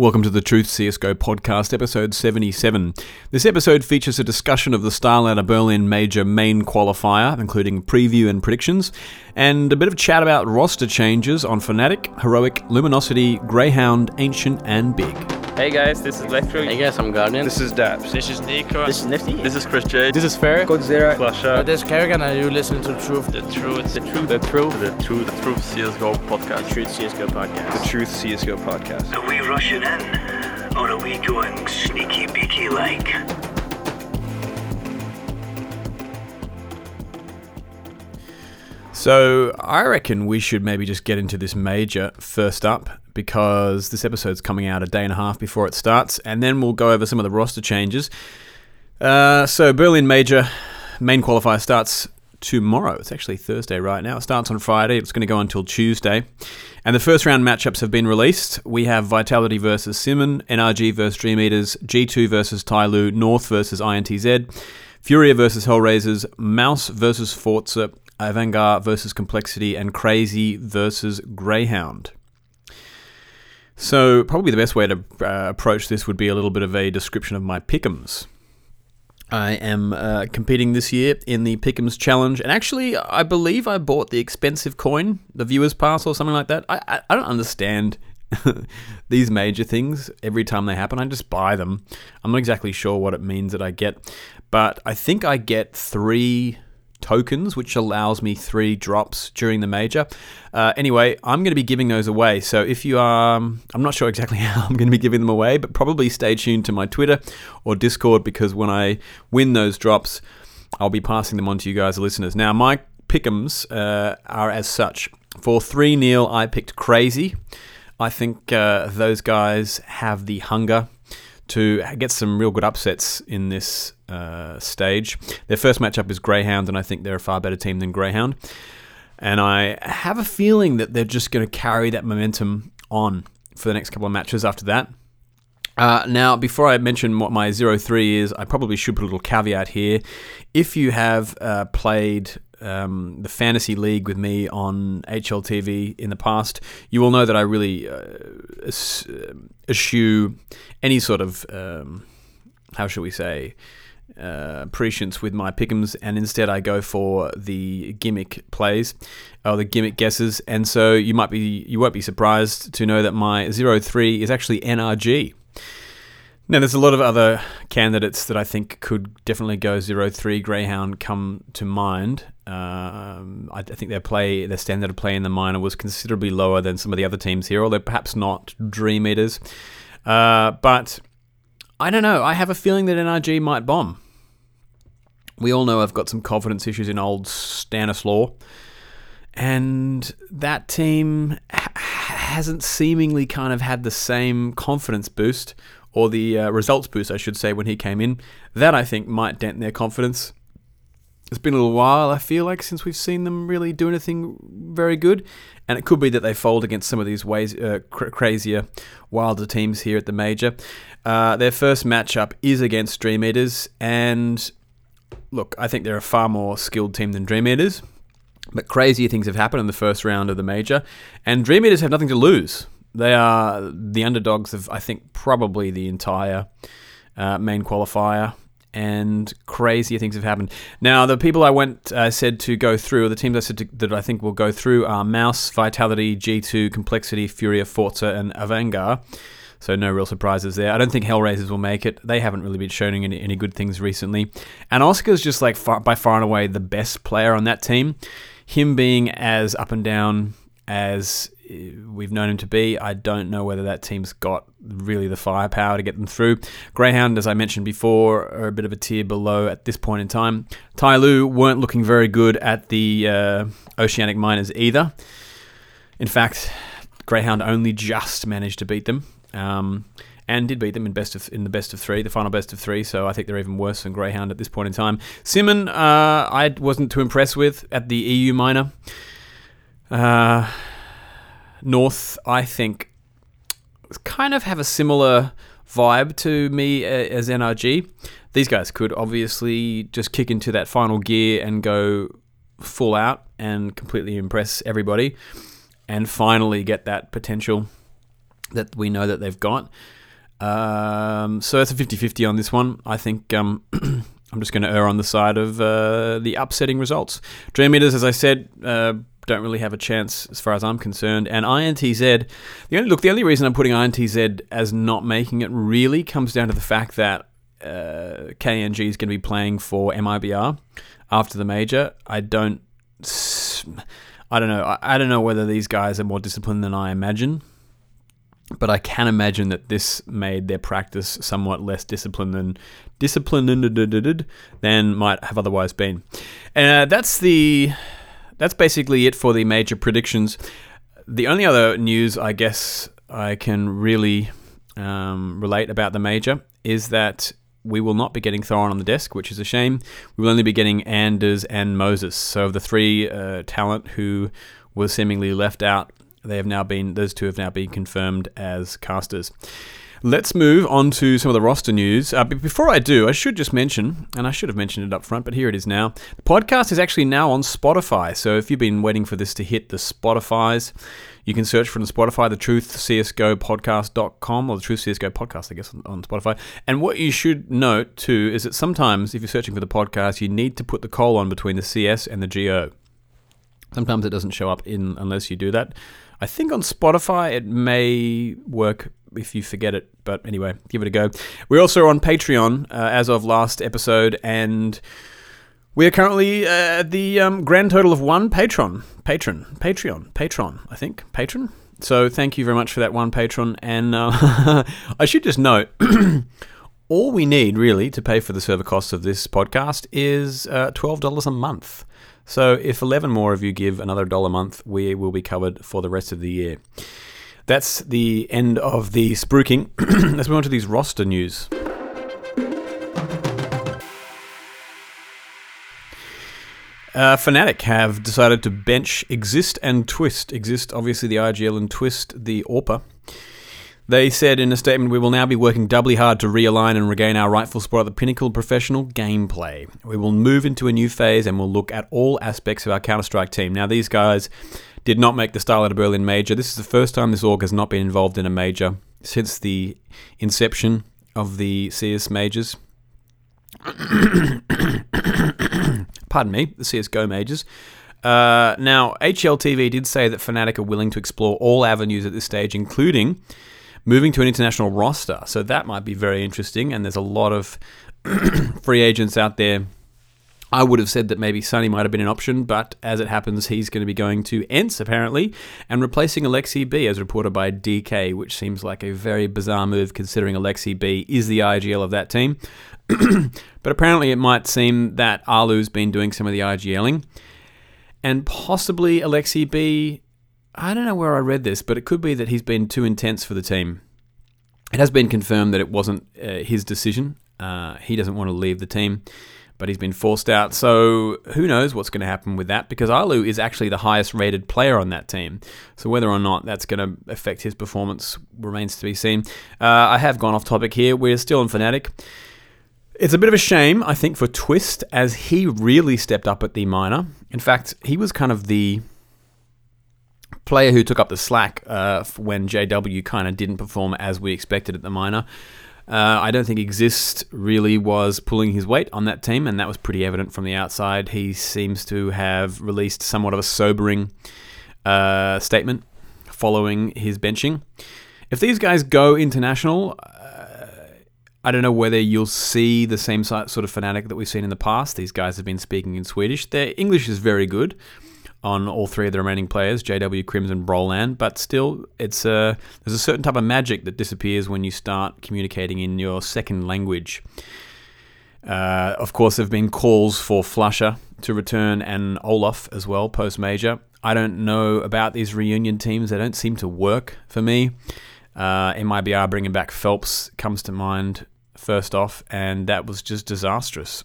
Welcome to the Truth CSGO podcast, episode 77. This episode features a discussion of the StarLadder Berlin Major main qualifier, including preview and predictions, and a bit of chat about roster changes on Fnatic, Heroic, Luminosity, Greyhound, Ancient, and Big. Hey guys, this is Electro. Hey guys, I'm Guardian. This is Daps. This is Nico. This is Nifty. This is Chris J. This is Fair. Godzilla. flusha. Oh, this is Kerrigan, and you listen to Truth. The truth. The Truth. The Truth. The truth. The truth. CS:GO podcast. The Truth CSGO podcast. The Truth CSGO podcast. Are we rushing in? Or are we going sneaky beaky like? So, I reckon we should maybe just get into this major first up because this episode's coming out a day and a half before it starts, and then we'll go over some of the roster changes. Uh, so, Berlin Major main qualifier starts tomorrow. It's actually Thursday right now. It starts on Friday. It's going to go until Tuesday. And the first round matchups have been released. We have Vitality versus Syman, NRG versus Dream Eaters, G2 versus Tyloo, North versus INTZ, Furia versus Hellraisers, Mouse versus Forza, Avangar versus Complexity, and Crazy versus Greyhound. So, probably the best way to uh, approach this would be a little bit of a description of my pick'ems. I am uh, competing this year in the Pick'ems Challenge, and actually, I believe I bought the expensive coin, the Viewers Pass, or something like that. I, I, I don't understand these major things every time they happen. I just buy them. I'm not exactly sure what it means that I get, but I think I get three tokens, which allows me three drops during the major. Uh, anyway, I'm going to be giving those away. So if you are, um, I'm not sure exactly how I'm going to be giving them away, but probably stay tuned to my Twitter or Discord because when I win those drops, I'll be passing them on to you guys, the listeners. Now, my pick'ems uh, are as such. For 3 nil, I picked Crazy. I think uh, those guys have the hunger to get some real good upsets in this uh, stage. Their first matchup is Greyhound, and I think they're a far better team than Greyhound. And I have a feeling that they're just going to carry that momentum on for the next couple of matches after that. Uh, now, before I mention what my 0 3 is, I probably should put a little caveat here. If you have uh, played um, the fantasy league with me on HLTV in the past, you will know that I really uh, eschew any sort of, um, how shall we say, uh, prescience with my pick'ems, and instead I go for the gimmick plays or the gimmick guesses. And so you might be you won't be surprised to know that my 0-3 is actually NRG. Now, there's a lot of other candidates that I think could definitely go 0-3 Greyhound come to mind. Um, I, I, think their play, their standard of play in the minor was considerably lower than some of the other teams here, although perhaps not Dream Eaters. Uh, but I don't know. I have a feeling that NRG might bomb. We all know I've got some confidence issues in old Stanislaw. And that team ha- hasn't seemingly kind of had the same confidence boost or the uh, results boost, I should say, when he came in. That I think might dent their confidence. It's been a little while, I feel like, since we've seen them really do anything very good. And it could be that they fold against some of these ways, uh, cr- crazier, wilder teams here at the major. Uh, their first matchup is against Dream Eaters. And look, I think they're a far more skilled team than Dream Eaters. But crazier things have happened in the first round of the major. And Dream Eaters have nothing to lose. They are the underdogs of, I think, probably the entire uh, main qualifier, and crazier things have happened. Now, the people I went uh, said to go through, the teams I said to, that I think will go through, are Mouse, Vitality, G2, Complexity, Furia, Forza, and Avangar. So no real surprises there. I don't think Hellraisers will make it. They haven't really been showing any, any good things recently. And Oscar's just like far, by far and away the best player on that team. Him being as up and down as we've known him to be. I don't know whether that team's got really the firepower to get them through. Greyhound, as I mentioned before, are a bit of a tier below at this point in time. Tyloo weren't looking very good at the uh, Oceanic Minors either. In fact, Greyhound only just managed to beat them. Um, and did beat them in best of in the best of three, the final best of three. So I think they're even worse than Greyhound at this point in time. Syman, uh, I wasn't too impressed with at the EU minor. Uh, North, I think, kind of have a similar vibe to me as NRG. These guys could obviously just kick into that final gear and go full out and completely impress everybody and finally get that potential that we know that they've got. Um, so it's a 50-50 on this one. I think um, I'm just going to err on the side of uh, the upsetting results. Dream Eaters, as I said, uh, don't really have a chance as far as I'm concerned. And INTZ, the only look, the only reason I'm putting INTZ as not making it really comes down to the fact that uh, KNG is going to be playing for MIBR after the major. I don't, I don't know. I, don't know whether these guys are more disciplined than I imagine but I can imagine that this made their practice somewhat less disciplined than disciplined than might have otherwise been. And uh, that's the that's basically it for the major predictions. The only other news I guess I can really um, relate about the major is that we will not be getting Thorin on the desk, which is a shame. We will only be getting Anders and Moses. So of the three uh, talent who were seemingly left out they have now been; those two have now been confirmed as casters. Let's move on to some of the roster news. Uh, but before I do, I should just mention, and I should have mentioned it up front, but here it is now. The podcast is actually now on Spotify. So if you've been waiting for this to hit the Spotify's, you can search for Spotify, the Truth CSGO podcast.com or the Truth CSGO podcast, I guess, on, on Spotify. And what you should note too is that sometimes if you're searching for the podcast, you need to put the colon between the CS and the GO. Sometimes it doesn't show up in unless you do that. I think on Spotify it may work if you forget it, but anyway, give it a go. We're also on Patreon uh, as of last episode, and we are currently uh, at the um, grand total of one patron, patron, Patreon, patron, I think, patron. So thank you very much for that one patron, and uh, I should just note. all we need really to pay for the server costs of this podcast is uh, $12 a month. So if 11 more of you give another dollar a month, we will be covered for the rest of the year. That's the end of the spruiking. Let's move on to these roster news. Uh, Fnatic have decided to bench Xizt and Twist. Xizt, obviously, the IGL, and Twist, the AWPer. They said in a statement, We will now be working doubly hard to realign and regain our rightful spot at the pinnacle of professional gameplay. We will move into a new phase and we'll look at all aspects of our Counter Strike team. Now, these guys did not make the StarLadder Berlin major. This is the first time this org has not been involved in a major since the inception of the CS majors. Pardon me, the CSGO majors. Uh, now, HLTV did say that Fnatic are willing to explore all avenues at this stage, including moving to an international roster. So that might be very interesting. And there's a lot of free agents out there. I would have said that maybe Sunny might have been an option, but as it happens, he's going to be going to ENCE apparently and replacing Aleksib as reported by DK, which seems like a very bizarre move considering Aleksib is the IGL of that team. but apparently, it might seem that allu's been doing some of the IGLing, and possibly Aleksib I don't know where I read this, but it could be that he's been too intense for the team. It has been confirmed that it wasn't uh, his decision. Uh, he doesn't want to leave the team, but he's been forced out. So who knows what's going to happen with that? Because allu is actually the highest rated player on that team. So whether or not that's going to affect his performance remains to be seen. Uh, I have gone off topic here. We're still in Fnatic. It's a bit of a shame, I think, for Twist, as he really stepped up at the minor. In fact, he was kind of the player who took up the slack uh, when JW kind of didn't perform as we expected at the minor. Uh, I don't think Xizt really was pulling his weight on that team, and that was pretty evident from the outside. He seems to have released somewhat of a sobering uh, statement following his benching. If these guys go international, uh, I don't know whether you'll see the same sort of Fnatic that we've seen in the past. These guys have been speaking in Swedish. Their English is very good on all three of the remaining players, JW, KRIMZ, and Brollan. But still, it's a there's a certain type of magic that disappears when you start communicating in your second language. Uh, of course, there have been calls for flusha to return and Olof as well post major. I don't know about these reunion teams; they don't seem to work for me. Uh, MIBR bringing back felps comes to mind first off, and that was just disastrous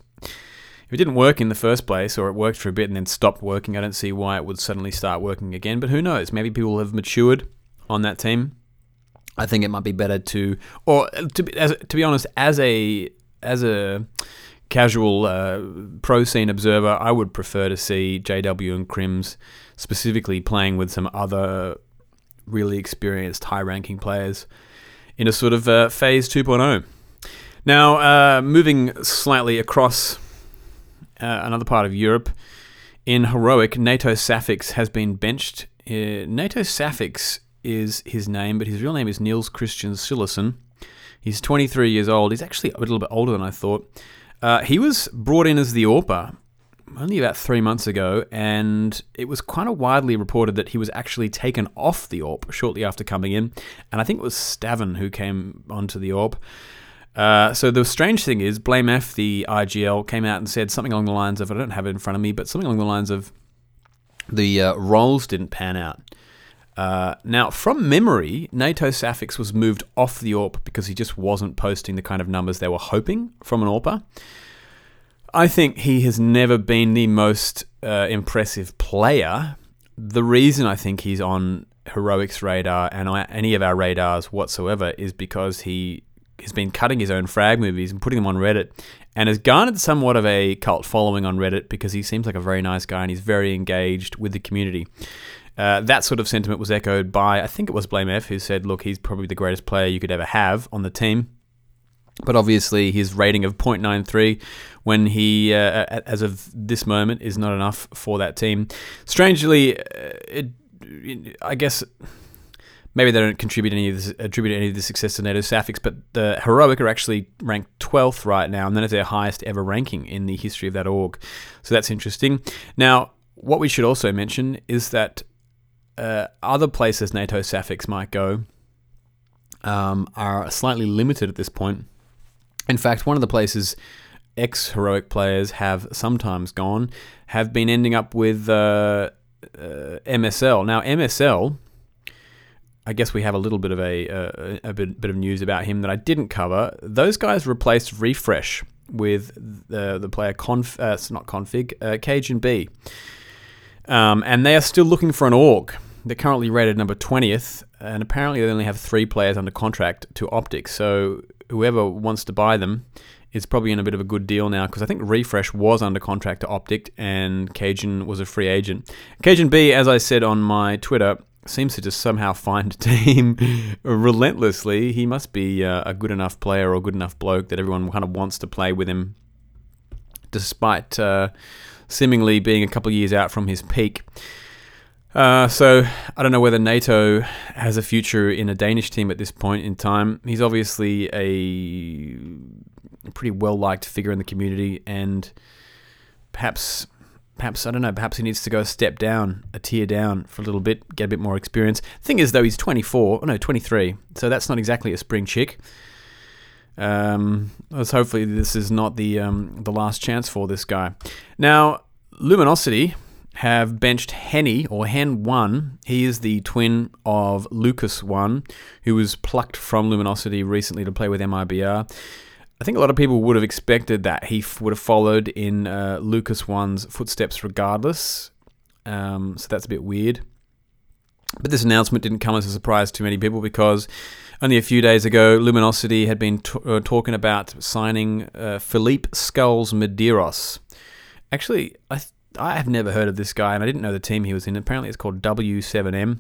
if it didn't work in the first place or it worked for a bit and then stopped working, I don't see why it would suddenly start working again. But who knows? Maybe people have matured on that team. I think it might be better to, or to be, as, to be honest, as a as a casual uh, pro scene observer, I would prefer to see JW and KRIMZ specifically playing with some other really experienced, high ranking players in a sort of uh, phase 2.0. Now, uh, moving slightly across uh, another part of Europe, in Heroic, NaToSaphiX has been benched. Uh, NaToSaphiX is his name, but his real name is Niels Christian Sillassen. He's 23 years old. He's actually a little bit older than I thought. Uh, he was brought in as the AWPer only about three months ago, and it was kind of widely reported that he was actually taken off the AWP shortly after coming in. And I think it was stavn who came onto the AWP. Uh, so the strange thing is, blameF, the IGL, came out and said something along the lines of I don't have it in front of me, but something along the lines of the uh, roles didn't pan out. Uh, now, from memory, NaToSaphiX was moved off the AWP because he just wasn't posting the kind of numbers they were hoping from an AWPer. I think he has never been the most uh, impressive player. The reason I think he's on Heroic's radar and any of our radars whatsoever is because he has been cutting his own frag movies and putting them on Reddit and has garnered somewhat of a cult following on Reddit because he seems like a very nice guy and he's very engaged with the community. Uh, that sort of sentiment was echoed by, I think it was blameF, who said, look, he's probably the greatest player you could ever have on the team. But obviously, his rating of 0.93 when he, uh, as of this moment, is not enough for that team. Strangely, uh, it, I guess maybe they don't contribute any of this, attribute any of the success to NaToSaphiX, but the Heroic are actually ranked 12th right now, and that is their highest ever ranking in the history of that org. So that's interesting. Now, what we should also mention is that uh, other places NaToSaphiX might go um, are slightly limited at this point. In fact, one of the places ex heroic players have sometimes gone have been ending up with uh, uh, MSL. Now, MSL, I guess we have a little bit of a, uh, a bit, bit of news about him that I didn't cover. Those guys replaced Refrezh with the the player conf, uh, not config, uh, cajunb. Um, and they are still looking for an org. They're currently rated number 20th, and apparently they only have three players under contract to Optic. So whoever wants to buy them is probably in a bit of a good deal now because I think Refrezh was under contract to Optic and Cajun was a free agent. cajunb, as I said on my Twitter, seems to just somehow find a team relentlessly. He must be uh, a good enough player or good enough bloke that everyone kind of wants to play with him, despite uh, seemingly being a couple of years out from his peak. Uh, so I don't know whether NATO has a future in a Danish team at this point in time. He's obviously a pretty well liked figure in the community, and perhaps, perhaps I don't know. Perhaps he needs to go a step down, a tier down for a little bit, get a bit more experience. Thing is, though, he's 24. Oh no, 23. So that's not exactly a spring chick. Um, let's hopefully this is not the um, the last chance for this guy. Now, Luminosity have benched Henny or HEN1. He is the twin of LUCAS1, who was plucked from Luminosity recently to play with MIBR. I think a lot of people would have expected that he f- would have followed in uh, LUCAS1's footsteps, regardless. Um, so that's a bit weird. But this announcement didn't come as a surprise to many people because only a few days ago, Luminosity had been t- uh, talking about signing uh, Philippe skullz Medeiros. Actually, I th- I have never heard of this guy, and I didn't know the team he was in. Apparently, it's called W7M.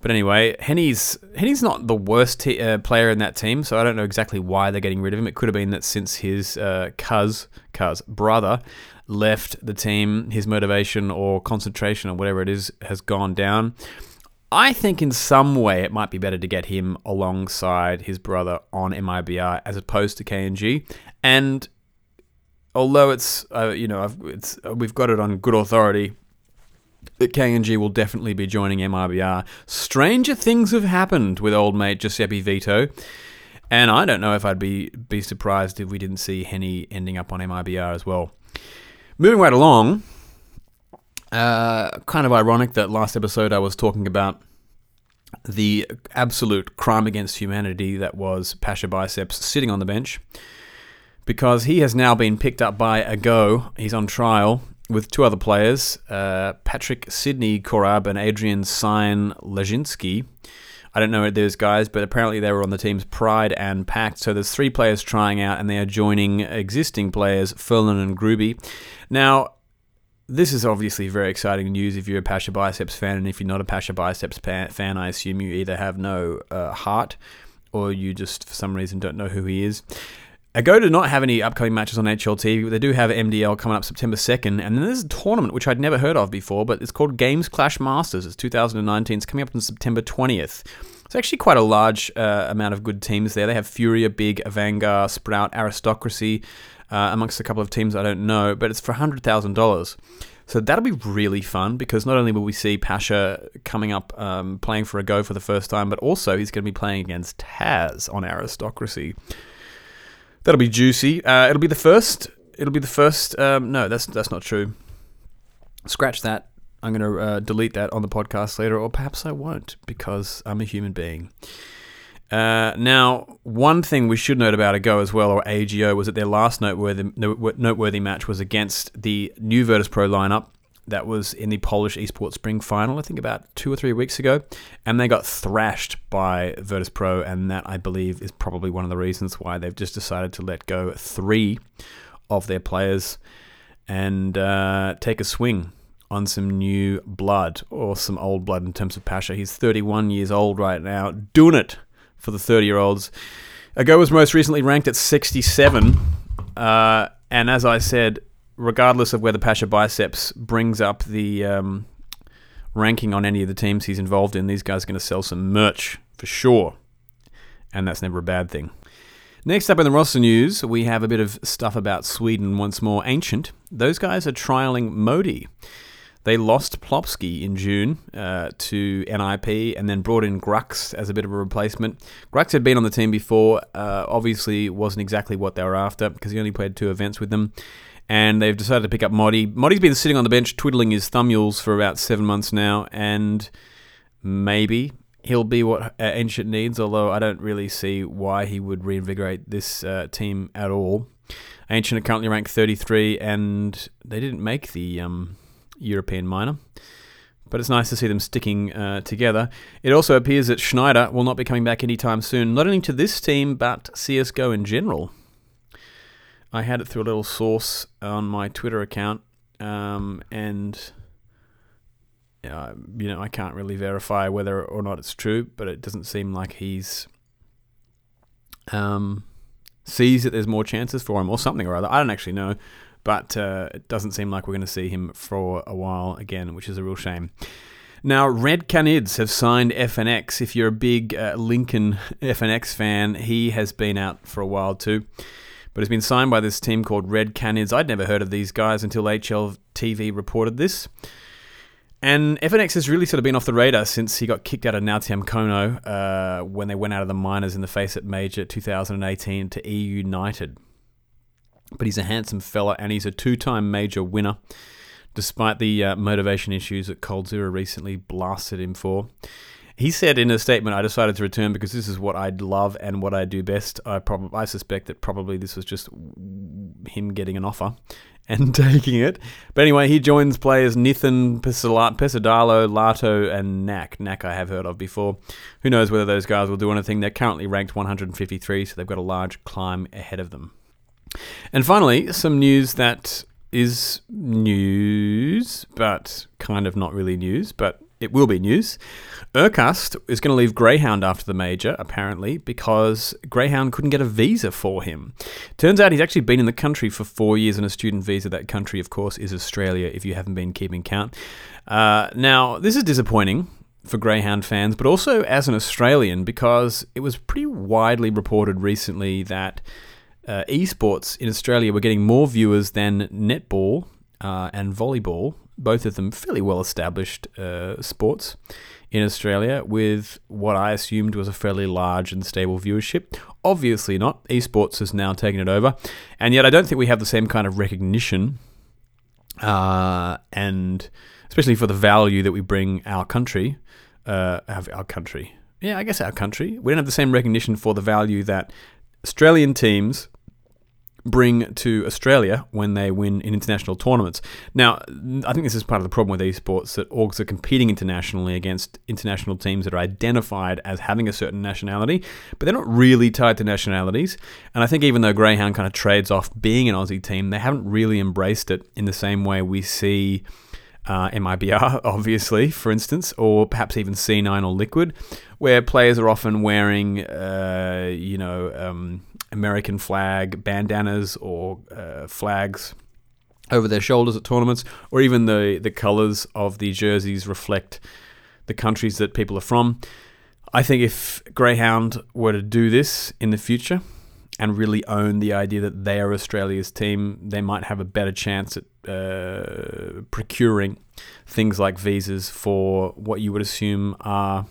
But anyway, Henny's Henny's not the worst t- uh, player in that team, so I don't know exactly why they're getting rid of him. It could have been that since his uh, cuz cuz brother left the team, his motivation or concentration or whatever it is has gone down. I think in some way it might be better to get him alongside his brother on MIBR as opposed to KNG. And although it's uh, you know I've, it's we've got it on good authority that KNG will definitely be joining MIBR. Stranger things have happened with old mate Giuseppe Vito, and I don't know if I'd be be surprised if we didn't see Henny ending up on MIBR as well. Moving right along, uh, kind of ironic that last episode I was talking about the absolute crime against humanity that was pashaBiceps sitting on the bench because he has now been picked up by AGO. He's on trial with two other players, uh, Patrick Sidney Korab and Adrian Sign Lezinski. I don't know those guys, but apparently they were on the teams Pride and Pact. So there's three players trying out, and they are joining existing players, Furlan and Gruby. Now, this is obviously very exciting news if you're a pashaBiceps fan, and if you're not a pashaBiceps fan, I assume you either have no uh, heart or you just, for some reason, don't know who he is. Ago do not have any upcoming matches on HLT. But they do have MDL coming up September 2nd, and then there's a tournament which I'd never heard of before, but it's called Games Clash Masters. It's 2019. It's coming up on September 20th. It's actually quite a large uh, amount of good teams there. They have Furia, Big, Avangar, Sprout, Aristocracy, uh, amongst a couple of teams I don't know, but it's for $100,000. So that'll be really fun because not only will we see Pasha coming up um, playing for AGO for the first time, but also he's going to be playing against Taz on Aristocracy. That'll be juicy. Uh, it'll be the first. It'll be the first. Um, no, that's that's not true. Scratch that. I'm going to uh, delete that on the podcast later, or perhaps I won't because I'm a human being. Uh, now, one thing we should note about Ago as well, or AGO, was that their last noteworthy, noteworthy match was against the new Virtus Pro lineup that was in the Polish Esports Spring Final, I think about two or three weeks ago, and they got thrashed by Virtus Pro, and that I believe is probably one of the reasons why they've just decided to let go three of their players and uh, take a swing on some new blood or some old blood in terms of Pasha. He's 31 years old right now, doing it for the 30 year olds. Ago was most recently ranked at 67, uh, and as I said, regardless of whether pashaBiceps brings up the um, ranking on any of the teams he's involved in, these guys are going to sell some merch for sure. And that's never a bad thing. Next up in the roster news, we have a bit of stuff about Sweden once more. Ancient. Those guys are trialing Modi. They lost Plopski in June uh, to NIP and then brought in Grux as a bit of a replacement. Grux had been on the team before, uh, obviously wasn't exactly what they were after because he only played two events with them and they've decided to pick up Modi. Modi's been sitting on the bench twiddling his thumbmules for about seven months now, and maybe he'll be what uh, Ancient needs, although I don't really see why he would reinvigorate this uh, team at all. Ancient are currently ranked 33, and they didn't make the um, European minor. But it's nice to see them sticking uh, together. It also appears that znajder will not be coming back anytime soon, not only to this team, but CSGO in general. I had it through a little source on my Twitter account, um, and uh, you know I can't really verify whether or not it's true, but it doesn't seem like he's um, sees that there's more chances for him or something or other. I don't actually know, but uh, it doesn't seem like we're going to see him for a while again, which is a real shame. Now, Red Canids have signed FNX. If you're a big uh, Lincoln FNX fan, he has been out for a while too but has been signed by this team called Red Canids. I'd never heard of these guys until HLTV reported this. And FNX has really sort of been off the radar since he got kicked out of Nautium Kono uh, when they went out of the minors in the FACEIT Major 2018 to EU United. But he's a handsome fella and he's a two time major winner, despite the uh, motivation issues that coldzera recently blasted him for. He said in a statement, "I decided to return because this is what I'd love and what I do best." I probably, I suspect that probably this was just him getting an offer and taking it. But anyway, he joins players Nithan, pesadelo, Lato, and Nak. Nak I have heard of before. Who knows whether those guys will do anything? They're currently ranked 153, so they've got a large climb ahead of them. And finally, some news that is news, but kind of not really news, but it will be news. erkaSt is going to leave Greyhound after the major, apparently, because Greyhound couldn't get a visa for him. Turns out he's actually been in the country for four years on a student visa. That country, of course, is Australia, if you haven't been keeping count. Uh, now, this is disappointing for Greyhound fans, but also as an Australian, because it was pretty widely reported recently that uh, esports in Australia were getting more viewers than netball uh, and volleyball, both of them fairly well established uh, sports in Australia, with what I assumed was a fairly large and stable viewership. Obviously not. Esports has now taken it over, and yet I don't think we have the same kind of recognition, uh, and especially for the value that we bring our country, uh, our country. Yeah, I guess our country. We don't have the same recognition for the value that Australian teams bring to Australia when they win in international tournaments. Now, I think this is part of the problem with esports that orgs are competing internationally against international teams that are identified as having a certain nationality, but they're not really tied to nationalities. And I think even though Greyhound kind of trades off being an Aussie team, they haven't really embraced it in the same way we see. Uh, MIBR, obviously, for instance, or perhaps even C9 or Liquid, where players are often wearing, uh, you know, um, American flag bandanas or uh, flags over their shoulders at tournaments, or even the, the colors of the jerseys reflect the countries that people are from. I think if Greyhound were to do this in the future and really own the idea that they are Australia's team, they might have a better chance at uh, procuring things like visas for what you would assume are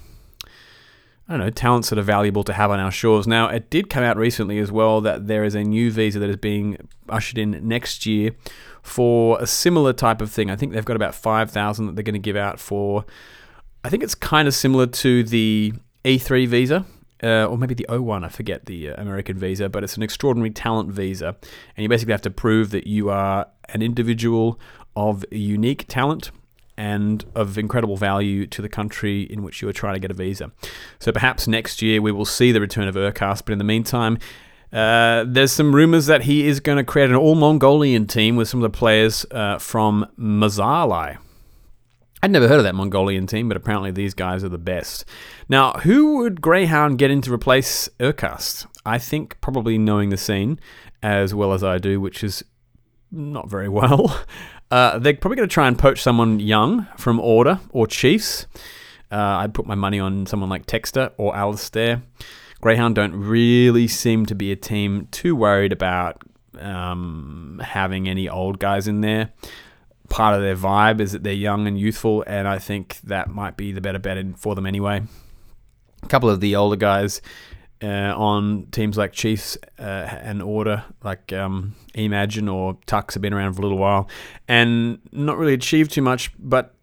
I don't know, talents that are valuable to have on our shores. Now, it did come out recently as well that there is a new visa that is being ushered in next year for a similar type of thing. I think they've got about 5,000 that they're going to give out for. I think it's kind of similar to the E3 visa. Uh, or maybe the O1, I forget the uh, American visa, but it's an extraordinary talent visa. And you basically have to prove that you are an individual of unique talent and of incredible value to the country in which you are trying to get a visa. So perhaps next year we will see the return of erkaSt, but in the meantime, uh, there's some rumors that he is going to create an all Mongolian team with some of the players uh, from Mazali. I'd never heard of that Mongolian team, but apparently these guys are the best. Now, who would Greyhound get in to replace erkaSt? I think probably knowing the scene as well as I do, which is not very well. Uh, they're probably going to try and poach someone young from Order or Chiefs. Uh, I'd put my money on someone like Texter or Alistair. Greyhound don't really seem to be a team too worried about um, having any old guys in there. Part of their vibe is that they're young and youthful, and I think that might be the better bet for them anyway. A couple of the older guys uh, on teams like Chiefs uh, and Order, like um, Imagine or Tux have been around for a little while and not really achieved too much. But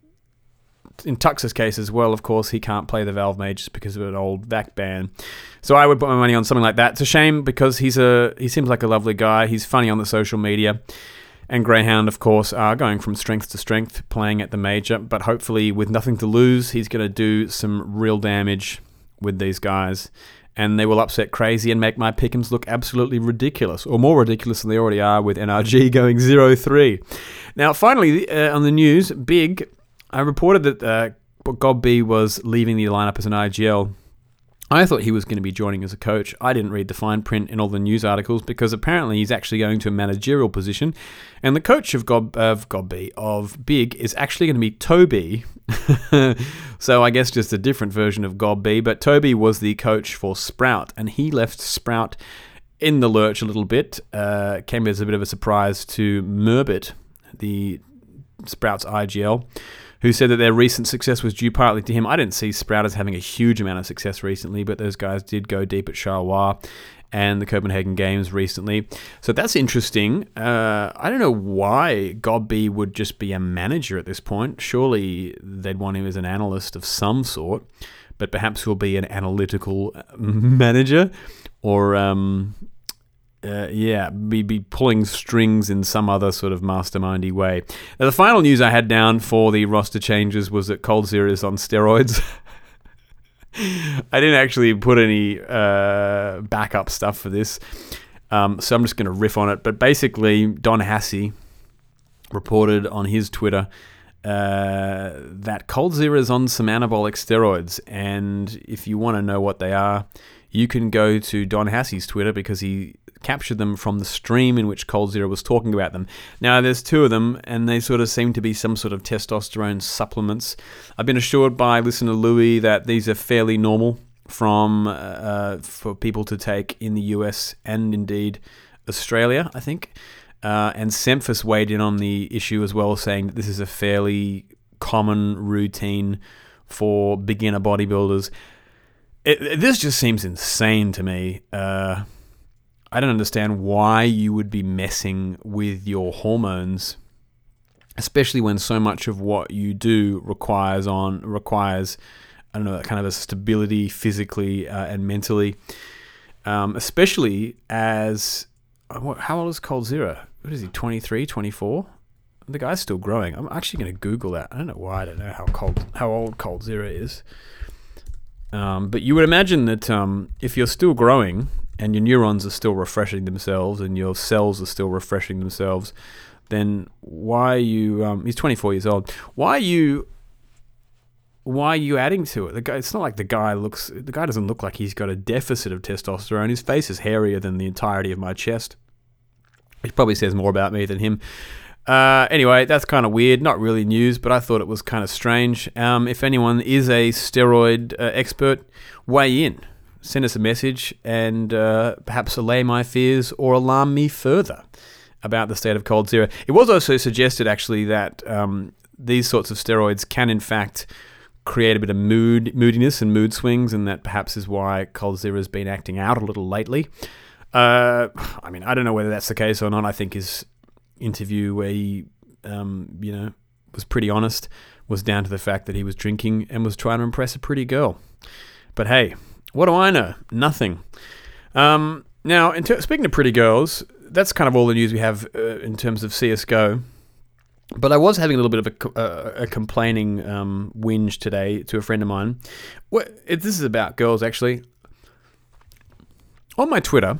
in Tux's case as well, of course, he can't play the Valve Mage because of an old VAC ban. So I would put my money on something like that. It's a shame because he's a he seems like a lovely guy. He's funny on the social media. And Greyhound, of course, are going from strength to strength, playing at the major. But hopefully, with nothing to lose, he's going to do some real damage with these guys and they will upset crazy and make my pickums look absolutely ridiculous, or more ridiculous than they already are with NRG going 0 3. Now, finally, uh, on the news, Big, I reported that uh, was leaving the lineup as an IGL. I thought he was going to be joining as a coach. I didn't read the fine print in all the news articles because apparently he's actually going to a managerial position, and the coach of Gob of Gobby of Big is actually going to be Toby. so I guess just a different version of Gobby. But Toby was the coach for Sprout, and he left Sprout in the lurch a little bit. Uh, came as a bit of a surprise to Merbit, the Sprouts IGL who said that their recent success was due partly to him. I didn't see Sprout as having a huge amount of success recently, but those guys did go deep at Charleroi and the Copenhagen Games recently. So that's interesting. Uh, I don't know why Godby would just be a manager at this point. Surely they'd want him as an analyst of some sort, but perhaps he'll be an analytical manager or um, uh, yeah, be, be pulling strings in some other sort of mastermindy way. Now, the final news I had down for the roster changes was that coldzera is on steroids. I didn't actually put any uh, backup stuff for this, um, so I'm just going to riff on it. But basically, Don Hassey reported on his Twitter uh, that coldzera is on some anabolic steroids, and if you want to know what they are, you can go to Don Hassey's Twitter because he captured them from the stream in which coldzera was talking about them. Now, there's two of them, and they sort of seem to be some sort of testosterone supplements. I've been assured by listener Louis that these are fairly normal from uh, for people to take in the US and indeed Australia, I think. Uh, and Semphis weighed in on the issue as well, saying that this is a fairly common routine for beginner bodybuilders. It, this just seems insane to me. Uh, I don't understand why you would be messing with your hormones, especially when so much of what you do requires on requires I don't know kind of a stability physically uh, and mentally, um, especially as uh, how old is coldzera? What is he? 23, 24? The guy's still growing. I'm actually going to Google that. I don't know why. I don't know how cold how old coldzera is. Um, but you would imagine that um, if you're still growing and your neurons are still refreshing themselves and your cells are still refreshing themselves, then why are you? Um, he's 24 years old. Why are you? Why are you adding to it? The guy. It's not like the guy looks. The guy doesn't look like he's got a deficit of testosterone. His face is hairier than the entirety of my chest. Which probably says more about me than him. Uh, anyway, that's kind of weird. Not really news, but I thought it was kind of strange. Um, if anyone is a steroid uh, expert, weigh in. Send us a message and uh, perhaps allay my fears or alarm me further about the state of coldzera. It was also suggested, actually, that um, these sorts of steroids can, in fact, create a bit of mood moodiness and mood swings, and that perhaps is why coldzera has been acting out a little lately. Uh, I mean, I don't know whether that's the case or not. I think his interview where he, um, you know, was pretty honest was down to the fact that he was drinking and was trying to impress a pretty girl. But hey, what do I know? Nothing. Um, now, ter- speaking of pretty girls, that's kind of all the news we have uh, in terms of CS:GO. But I was having a little bit of a, uh, a complaining um, whinge today to a friend of mine. What, it, this is about girls, actually. On my Twitter,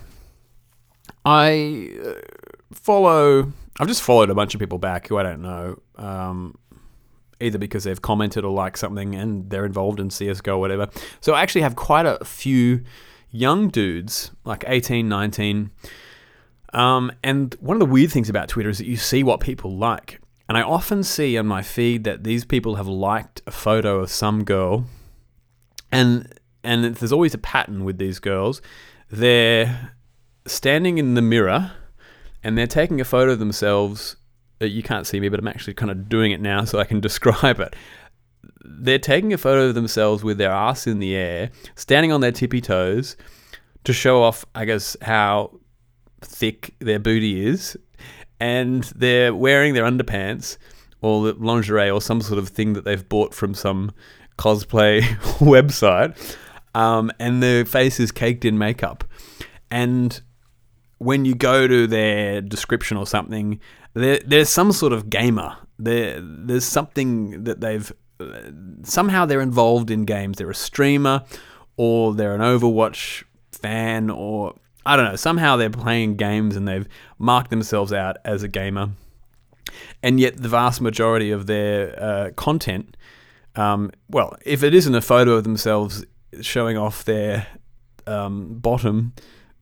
I uh, follow. I've just followed a bunch of people back who I don't know, um, either because they've commented or liked something and they're involved in CS:GO or whatever. So I actually have quite a few young dudes, like 18, 19. Um, and one of the weird things about Twitter is that you see what people like. And I often see on my feed that these people have liked a photo of some girl, and and there's always a pattern with these girls. They're standing in the mirror, and they're taking a photo of themselves. You can't see me, but I'm actually kind of doing it now so I can describe it. They're taking a photo of themselves with their ass in the air, standing on their tippy toes to show off, I guess, how thick their booty is, and they're wearing their underpants or the lingerie or some sort of thing that they've bought from some cosplay website, um, and their face is caked in makeup. And when you go to their description or something, there, there's some sort of gamer. There, there's something that they've somehow they're involved in games. They're a streamer, or they're an Overwatch fan, or I don't know. Somehow they're playing games and they've marked themselves out as a gamer. And yet, the vast majority of their uh, content, um, well, if it isn't a photo of themselves showing off their um, bottom,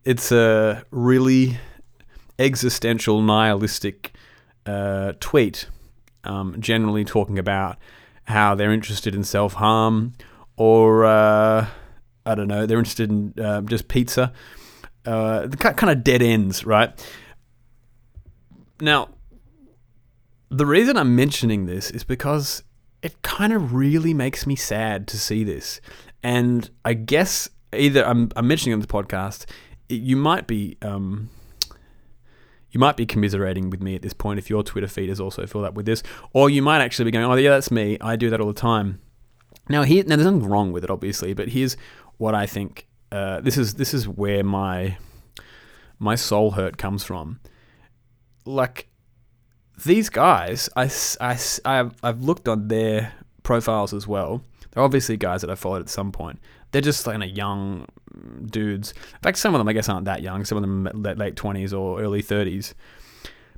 it's a really existential, nihilistic uh, tweet, um, generally talking about how they're interested in self harm or, uh, I don't know, they're interested in uh, just pizza. Uh, the kind of dead ends, right? Now, the reason I'm mentioning this is because it kind of really makes me sad to see this. And I guess either I'm, I'm mentioning on the podcast, you might be um, you might be commiserating with me at this point if your Twitter feed is also filled up with this, or you might actually be going, "Oh yeah, that's me. I do that all the time." Now here, now there's nothing wrong with it, obviously, but here's what I think. Uh, this is this is where my my soul hurt comes from. Like these guys, I, I, I've, I've looked on their profiles as well. They're obviously guys that I followed at some point. They're just like kind of young dudes. In fact, some of them I guess aren't that young. Some of them late twenties or early thirties.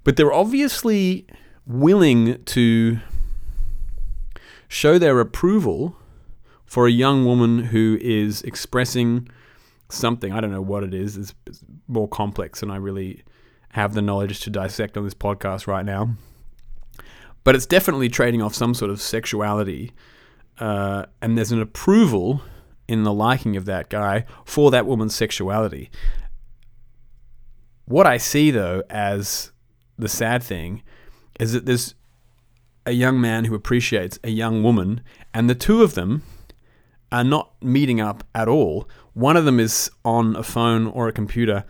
But they're obviously willing to show their approval for a young woman who is expressing something. I don't know what it is. It's, it's more complex than I really have the knowledge to dissect on this podcast right now. But it's definitely trading off some sort of sexuality. Uh, and there's an approval in the liking of that guy for that woman's sexuality. What I see, though, as the sad thing is that there's a young man who appreciates a young woman, and the two of them are not meeting up at all. One of them is on a phone or a computer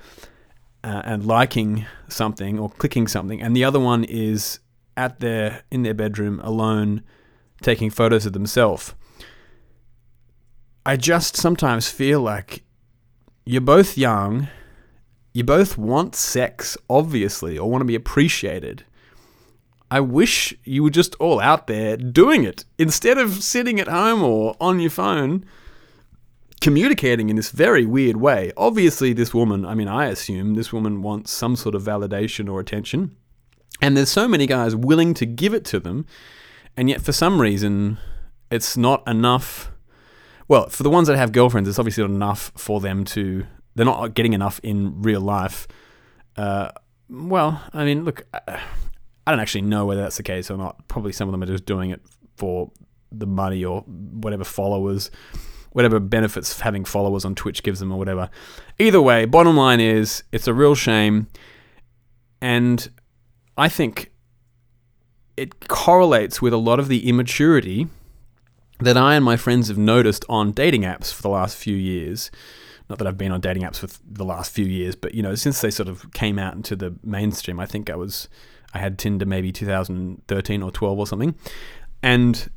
uh, and liking something or clicking something, and the other one is at their in their bedroom alone, taking photos of themselves. I just sometimes feel like you're both young you both want sex, obviously, or want to be appreciated. I wish you were just all out there doing it instead of sitting at home or on your phone communicating in this very weird way. Obviously, this woman, I mean, I assume this woman wants some sort of validation or attention. And there's so many guys willing to give it to them, and yet for some reason, it's not enough. Well, for the ones that have girlfriends, it's obviously not enough for them to. They're not getting enough in real life. Uh, well, I mean, look, I don't actually know whether that's the case or not. Probably some of them are just doing it for the money or whatever followers, whatever benefits having followers on Twitch gives them or whatever. Either way, bottom line is it's a real shame. And I think it correlates with a lot of the immaturity that I and my friends have noticed on dating apps for the last few years. Not that I've been on dating apps for the last few years, but you know, since they sort of came out into the mainstream, I think I was I had Tinder maybe 2013 or 12 or something. And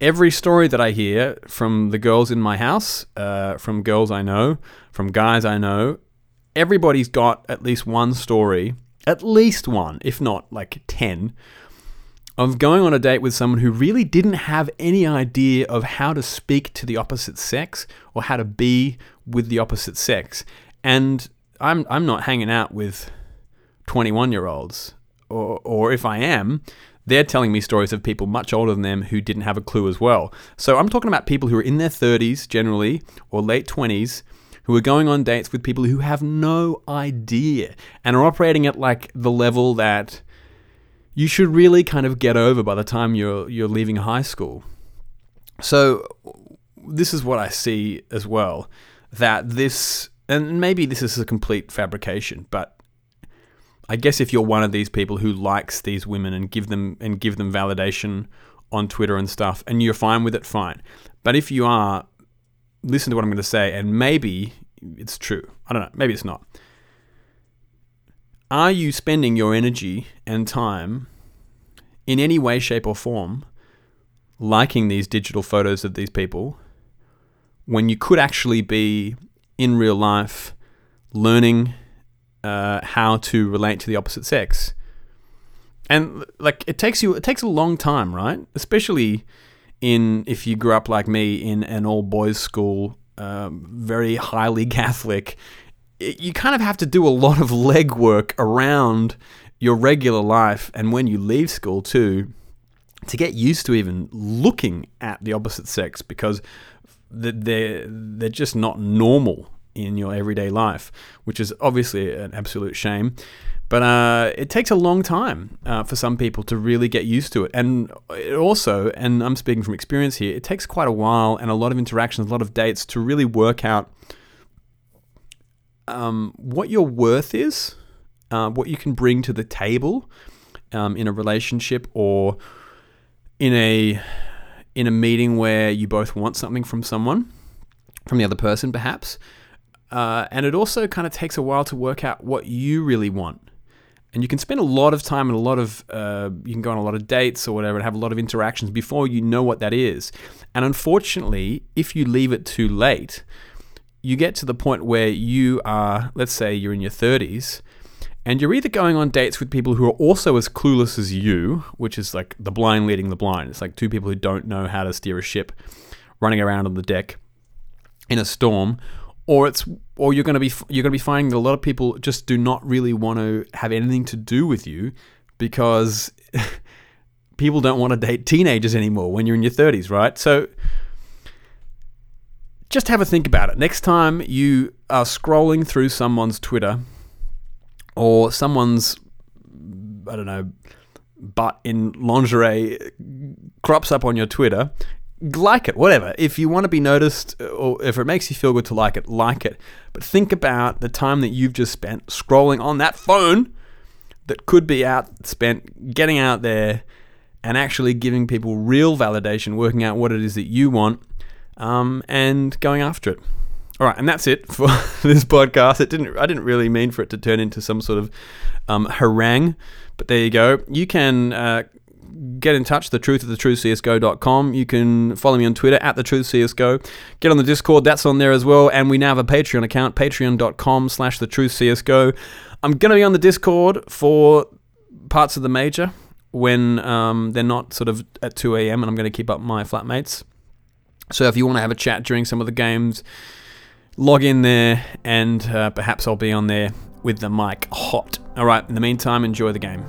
every story that I hear from the girls in my house, uh, from girls I know, from guys I know, everybody's got at least one story, at least one, if not like 10, of going on a date with someone who really didn't have any idea of how to speak to the opposite sex or how to be with the opposite sex. And I'm, I'm not hanging out with 21 year olds, or, or if I am, they're telling me stories of people much older than them who didn't have a clue as well. So I'm talking about people who are in their 30s generally or late 20s who are going on dates with people who have no idea and are operating at like the level that you should really kind of get over by the time you're you're leaving high school. So this is what I see as well that this and maybe this is a complete fabrication, but I guess if you're one of these people who likes these women and give them and give them validation on Twitter and stuff, and you're fine with it, fine. But if you are, listen to what I'm going to say, and maybe it's true. I don't know. Maybe it's not. Are you spending your energy and time in any way, shape, or form liking these digital photos of these people when you could actually be in real life learning uh, how to relate to the opposite sex? And like it takes you, it takes a long time, right? Especially in if you grew up like me in an all boys school, um, very highly Catholic, it, you kind of have to do a lot of legwork around your regular life and when you leave school too to get used to even looking at the opposite sex because they're they're just not normal in your everyday life, which is obviously an absolute shame. But uh, it takes a long time uh, for some people to really get used to it. And it also, and I'm speaking from experience here, it takes quite a while and a lot of interactions, a lot of dates to really work out um, what your worth is, uh, what you can bring to the table um, in a relationship or in a in a meeting where you both want something from someone, from the other person, perhaps. Uh, and it also kind of takes a while to work out what you really want. And you can spend a lot of time and a lot of, uh, you can go on a lot of dates or whatever and have a lot of interactions before you know what that is. And unfortunately, if you leave it too late, you get to the point where you are, let's say you're in your 30s, and you're either going on dates with people who are also as clueless as you, which is like the blind leading the blind. It's like two people who don't know how to steer a ship running around on the deck in a storm, or it's or you're going to be you're going to be finding that a lot of people just do not really want to have anything to do with you because people don't want to date teenagers anymore when you're in your 30s, right? So just have a think about it. Next time you are scrolling through someone's Twitter or someone's I don't know butt in lingerie crops up on your Twitter, like it, whatever. If you want to be noticed uh, or if it makes you feel good to like it, like it. But think about the time that you've just spent scrolling on that phone that could be out spent getting out there and actually giving people real validation, working out what it is that you want, um, and going after it. All right, and that's it for this podcast. It didn't. I didn't really mean for it to turn into some sort of um, harangue, but there you go. You can uh, get in touch, the truth of the truth CSGO.com. You can follow me on Twitter at the truth CSGO. Get on the Discord, that's on there as well. And we now have a Patreon account, patreon.com slash the truth CSGO. I'm going to be on the Discord for parts of the major when um, they're not sort of at 2 a.m. and I'm going to keep up my flatmates. So if you want to have a chat during some of the games, log in there and uh, perhaps I'll be on there with the mic hot. All right, in the meantime, enjoy the game.